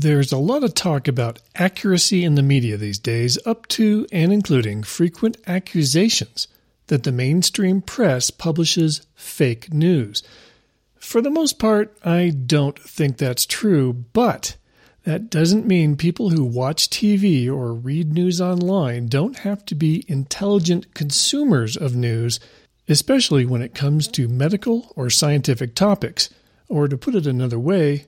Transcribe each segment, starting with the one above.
There's a lot of talk about accuracy in the media these days, up to and including frequent accusations that the mainstream press publishes fake news. For the most part, I don't think that's true, but that doesn't mean people who watch TV or read news online don't have to be intelligent consumers of news, especially when it comes to medical or scientific topics. Or to put it another way,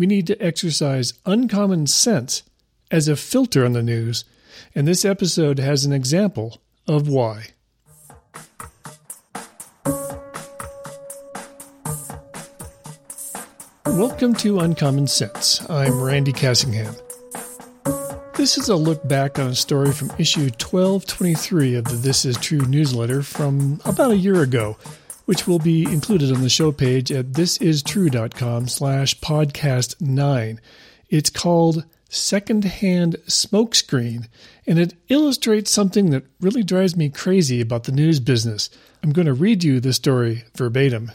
we need to exercise uncommon sense as a filter on the news, and this episode has an example of why. Welcome to Uncommon Sense. I'm Randy Cassingham. This is a look back on a story from issue 1223 of the This Is True newsletter from about a year ago which will be included on the show page at thisistrue.com slash podcast 9. It's called Secondhand Smokescreen, and it illustrates something that really drives me crazy about the news business. I'm going to read you the story verbatim.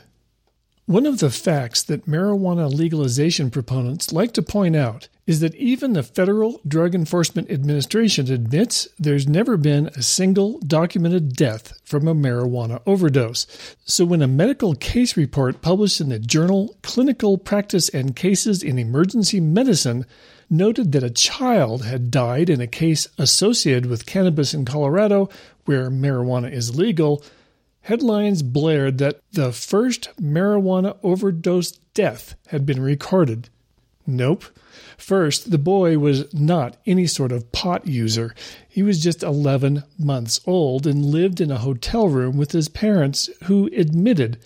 One of the facts that marijuana legalization proponents like to point out is that even the Federal Drug Enforcement Administration admits there's never been a single documented death from a marijuana overdose. So when a medical case report published in the journal Clinical Practice and Cases in Emergency Medicine noted that a child had died in a case associated with cannabis in Colorado where marijuana is legal, headlines blared that the first marijuana overdose death had been recorded. Nope. First, the boy was not any sort of pot user. He was just 11 months old and lived in a hotel room with his parents, who admitted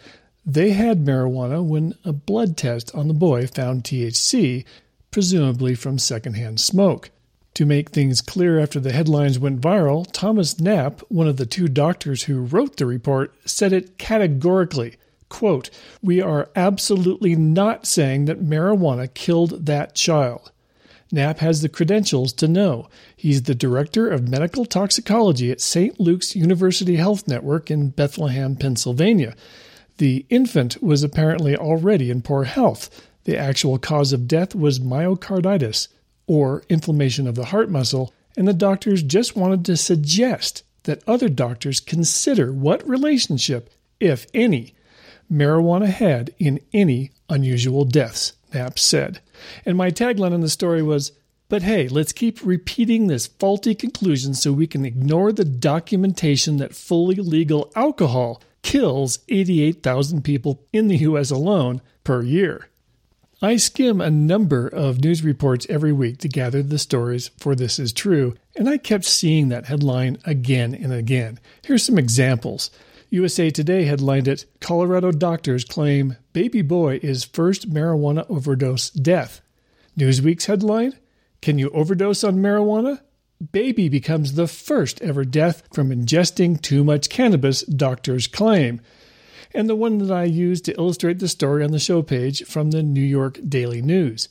they had marijuana when a blood test on the boy found THC, presumably from secondhand smoke. To make things clear after the headlines went viral, Thomas Knapp, one of the two doctors who wrote the report, said it categorically. Quote, We are absolutely not saying that marijuana killed that child. Knapp has the credentials to know. He's the director of medical toxicology at St. Luke's University Health Network in Bethlehem, Pennsylvania. The infant was apparently already in poor health. The actual cause of death was myocarditis or inflammation of the heart muscle, and the doctors just wanted to suggest that other doctors consider what relationship, if any, marijuana had in any unusual deaths, Knapp said. And my tagline on the story was, but hey, let's keep repeating this faulty conclusion so we can ignore the documentation that fully legal alcohol kills 88,000 people in the US alone per year. I skim a number of news reports every week to gather the stories for This Is True, and I kept seeing that headline again and again. Here's some examples. USA Today headlined it Colorado doctors claim baby boy is first marijuana overdose death. Newsweek's headline Can you overdose on marijuana? Baby becomes the first ever death from ingesting too much cannabis, doctors claim and the one that I used to illustrate the story on the show page from the New York Daily News.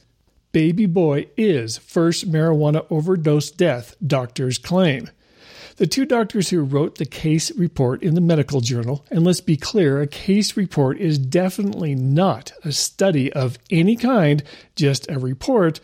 Baby boy is first marijuana overdose death, doctors claim. The two doctors who wrote the case report in the medical journal, and let's be clear, a case report is definitely not a study of any kind, just a report,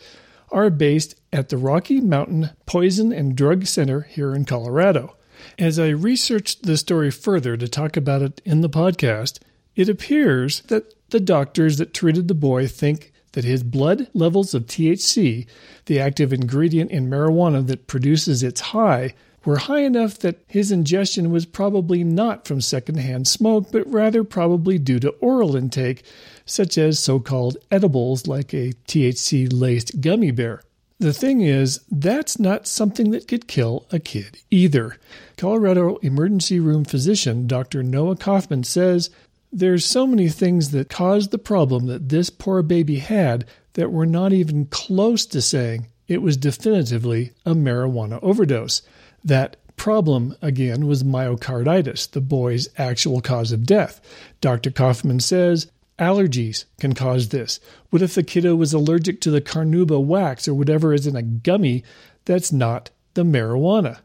are based at the Rocky Mountain Poison and Drug Center here in Colorado. As I researched the story further to talk about it in the podcast, it appears that the doctors that treated the boy think that his blood levels of THC, the active ingredient in marijuana that produces its high, were high enough that his ingestion was probably not from secondhand smoke, but rather probably due to oral intake, such as so called edibles like a THC laced gummy bear. The thing is, that's not something that could kill a kid either. Colorado emergency room physician Dr. Noah Kaufman says there's so many things that caused the problem that this poor baby had that we're not even close to saying it was definitively a marijuana overdose. That problem, again, was myocarditis, the boy's actual cause of death. Dr. Kaufman says Allergies can cause this. What if the kiddo was allergic to the carnauba wax or whatever is in a gummy that's not the marijuana?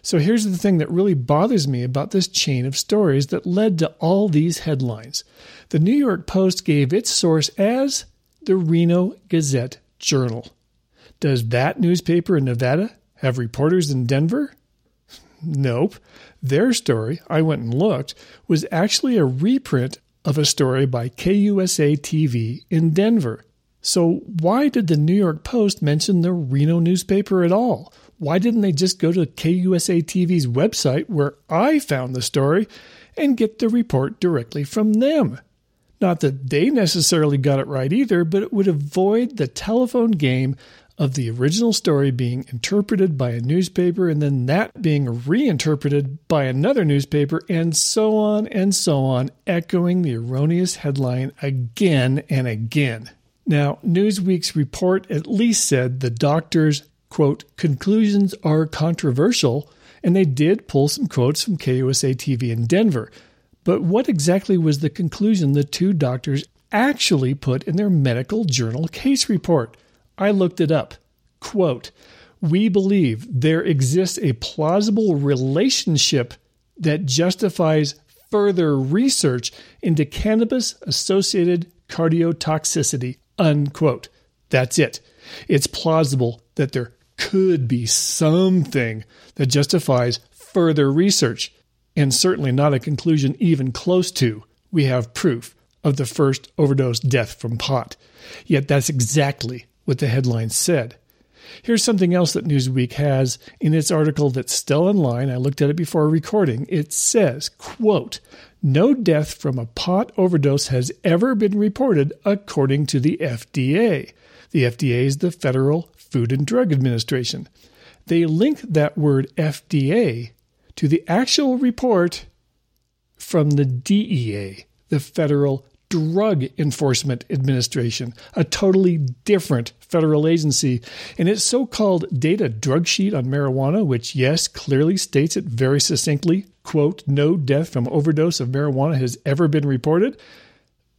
So here's the thing that really bothers me about this chain of stories that led to all these headlines. The New York Post gave its source as the Reno Gazette Journal. Does that newspaper in Nevada have reporters in Denver? Nope. Their story, I went and looked, was actually a reprint of a story by KUSA TV in Denver. So, why did the New York Post mention the Reno newspaper at all? Why didn't they just go to KUSA TV's website where I found the story and get the report directly from them? Not that they necessarily got it right either, but it would avoid the telephone game of the original story being interpreted by a newspaper and then that being reinterpreted by another newspaper, and so on and so on, echoing the erroneous headline again and again. Now, Newsweek's report at least said the doctor's, quote, conclusions are controversial, and they did pull some quotes from KUSA TV in Denver. But what exactly was the conclusion the two doctors actually put in their medical journal case report? I looked it up. Quote, we believe there exists a plausible relationship that justifies further research into cannabis associated cardiotoxicity. Unquote. That's it. It's plausible that there could be something that justifies further research, and certainly not a conclusion even close to. We have proof of the first overdose death from pot. Yet that's exactly what the headline said. Here's something else that Newsweek has in its article that's still online. I looked at it before recording. It says, quote, no death from a pot overdose has ever been reported according to the FDA. The FDA is the Federal Food and Drug Administration. They link that word FDA to the actual report from the DEA, the Federal Drug Enforcement Administration, a totally different federal agency. And its so called data drug sheet on marijuana, which, yes, clearly states it very succinctly quote, no death from overdose of marijuana has ever been reported.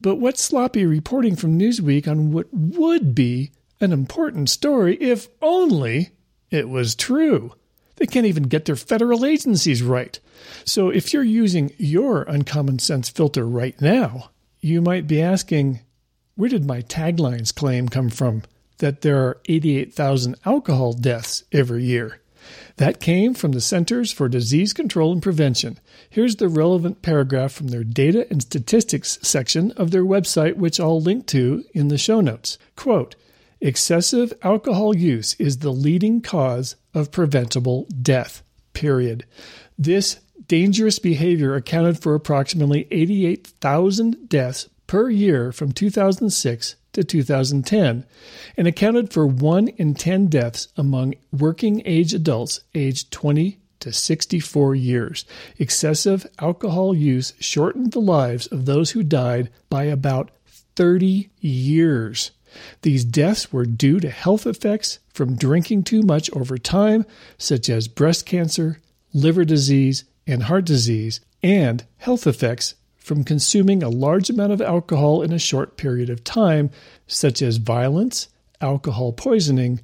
But what sloppy reporting from Newsweek on what would be an important story if only it was true. They can't even get their federal agencies right. So if you're using your uncommon sense filter right now, you might be asking, where did my taglines claim come from that there are 88,000 alcohol deaths every year? That came from the Centers for Disease Control and Prevention. Here's the relevant paragraph from their data and statistics section of their website, which I'll link to in the show notes. Quote, Excessive alcohol use is the leading cause of preventable death. Period. This dangerous behavior accounted for approximately 88,000 deaths per year from 2006 to 2010 and accounted for 1 in 10 deaths among working age adults aged 20 to 64 years. Excessive alcohol use shortened the lives of those who died by about 30 years. These deaths were due to health effects from drinking too much over time, such as breast cancer, liver disease, and heart disease, and health effects from consuming a large amount of alcohol in a short period of time, such as violence, alcohol poisoning,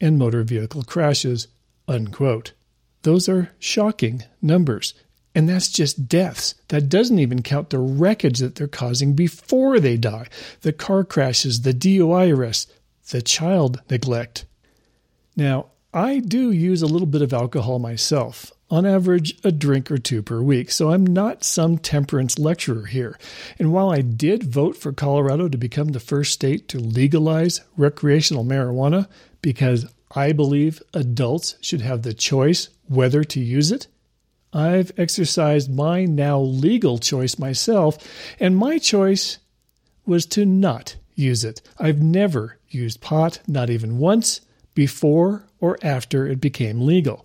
and motor vehicle crashes. Unquote. Those are shocking numbers. And that's just deaths. That doesn't even count the wreckage that they're causing before they die the car crashes, the DUI arrests, the child neglect. Now, I do use a little bit of alcohol myself on average, a drink or two per week. So I'm not some temperance lecturer here. And while I did vote for Colorado to become the first state to legalize recreational marijuana because I believe adults should have the choice whether to use it, I've exercised my now legal choice myself, and my choice was to not use it. I've never used pot, not even once, before or after it became legal.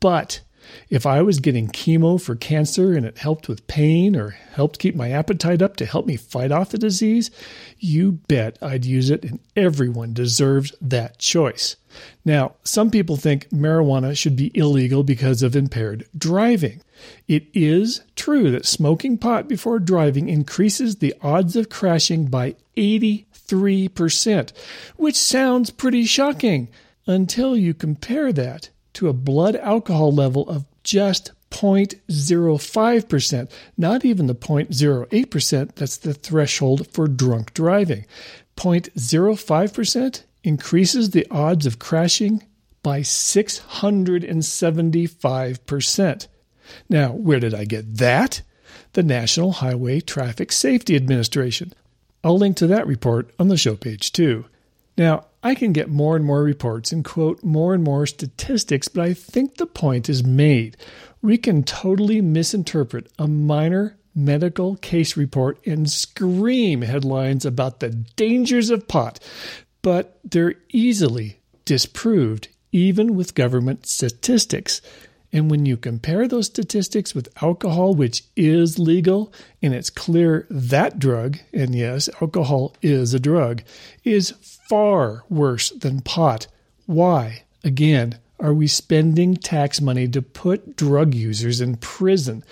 But if I was getting chemo for cancer and it helped with pain or helped keep my appetite up to help me fight off the disease, you bet I'd use it, and everyone deserves that choice. Now, some people think marijuana should be illegal because of impaired driving. It is true that smoking pot before driving increases the odds of crashing by 83%, which sounds pretty shocking until you compare that to a blood alcohol level of just 0.05%, not even the 0.08% that's the threshold for drunk driving. 0.05% increases the odds of crashing by 675%. Now, where did I get that? The National Highway Traffic Safety Administration. I'll link to that report on the show page too. Now, I can get more and more reports and quote more and more statistics, but I think the point is made. We can totally misinterpret a minor medical case report and scream headlines about the dangers of pot, but they're easily disproved even with government statistics. And when you compare those statistics with alcohol, which is legal, and it's clear that drug, and yes, alcohol is a drug, is far worse than pot. Why, again, are we spending tax money to put drug users in prison?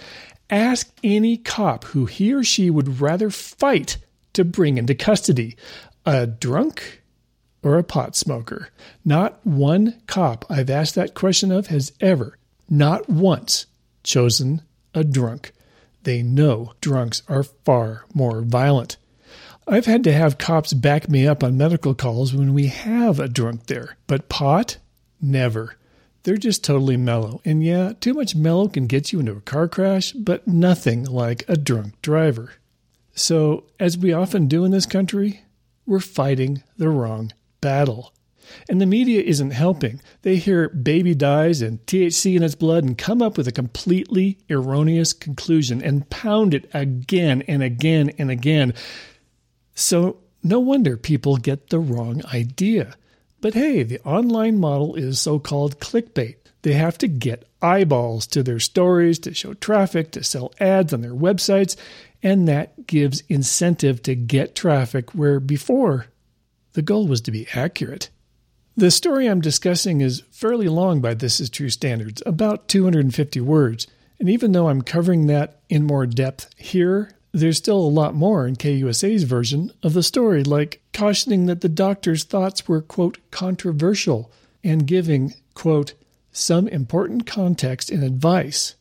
Ask any cop who he or she would rather fight to bring into custody a drunk or a pot smoker. Not one cop I've asked that question of has ever, not once, chosen a drunk. They know drunks are far more violent. I've had to have cops back me up on medical calls when we have a drunk there, but pot? Never. They're just totally mellow. And yeah, too much mellow can get you into a car crash, but nothing like a drunk driver. So, as we often do in this country, we're fighting the wrong battle. And the media isn't helping. They hear baby dies and THC in its blood and come up with a completely erroneous conclusion and pound it again and again and again. So, no wonder people get the wrong idea. But hey, the online model is so called clickbait. They have to get eyeballs to their stories, to show traffic, to sell ads on their websites, and that gives incentive to get traffic where before the goal was to be accurate. The story I'm discussing is fairly long by This Is True standards, about 250 words. And even though I'm covering that in more depth here, there's still a lot more in KUSA's version of the story, like cautioning that the doctor's thoughts were, quote, controversial and giving, quote, some important context and advice.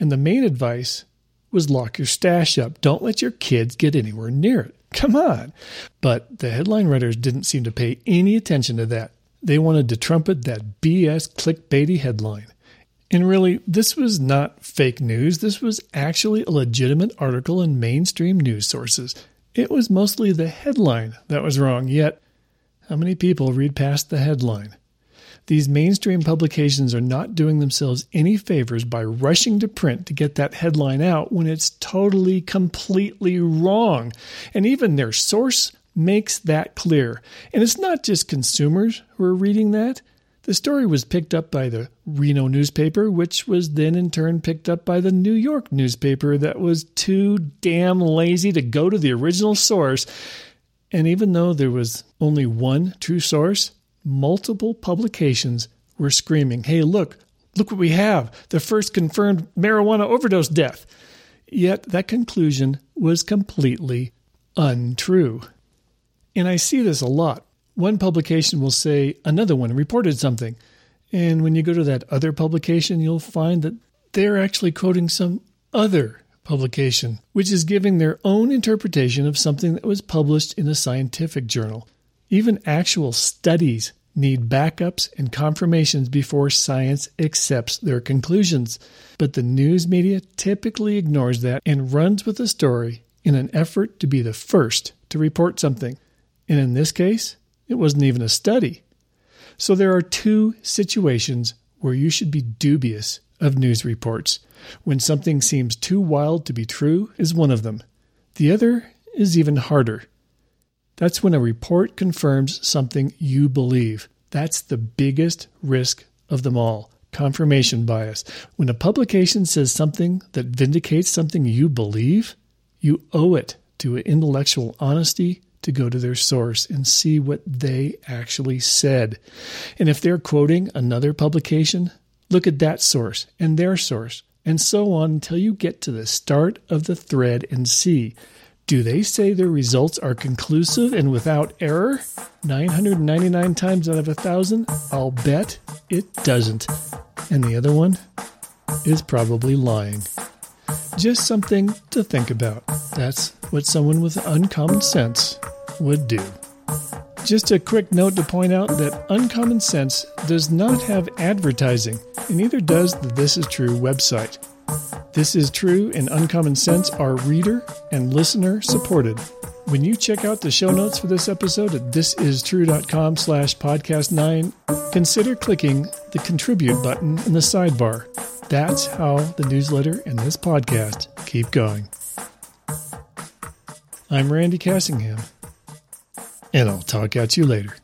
And the main advice was lock your stash up. Don't let your kids get anywhere near it. Come on. But the headline writers didn't seem to pay any attention to that. They wanted to trumpet that BS clickbaity headline. And really, this was not fake news. This was actually a legitimate article in mainstream news sources. It was mostly the headline that was wrong, yet, how many people read past the headline? These mainstream publications are not doing themselves any favors by rushing to print to get that headline out when it's totally, completely wrong. And even their source makes that clear. And it's not just consumers who are reading that. The story was picked up by the Reno newspaper, which was then in turn picked up by the New York newspaper that was too damn lazy to go to the original source. And even though there was only one true source, multiple publications were screaming, Hey, look, look what we have the first confirmed marijuana overdose death. Yet that conclusion was completely untrue. And I see this a lot. One publication will say another one reported something. And when you go to that other publication, you'll find that they're actually quoting some other publication, which is giving their own interpretation of something that was published in a scientific journal. Even actual studies need backups and confirmations before science accepts their conclusions. But the news media typically ignores that and runs with the story in an effort to be the first to report something. And in this case, it wasn't even a study. So there are two situations where you should be dubious of news reports. When something seems too wild to be true is one of them. The other is even harder. That's when a report confirms something you believe. That's the biggest risk of them all confirmation bias. When a publication says something that vindicates something you believe, you owe it to intellectual honesty to go to their source and see what they actually said. And if they're quoting another publication, look at that source and their source, and so on until you get to the start of the thread and see do they say their results are conclusive and without error? 999 times out of a thousand, I'll bet it doesn't. And the other one is probably lying. Just something to think about. That's what someone with uncommon sense would do. Just a quick note to point out that Uncommon Sense does not have advertising, and neither does the This Is True website. This is True and Uncommon Sense are reader and listener supported. When you check out the show notes for this episode at thisistrue.com slash podcast 9, consider clicking the contribute button in the sidebar. That's how the newsletter and this podcast keep going. I'm Randy Cassingham, and I'll talk at you later.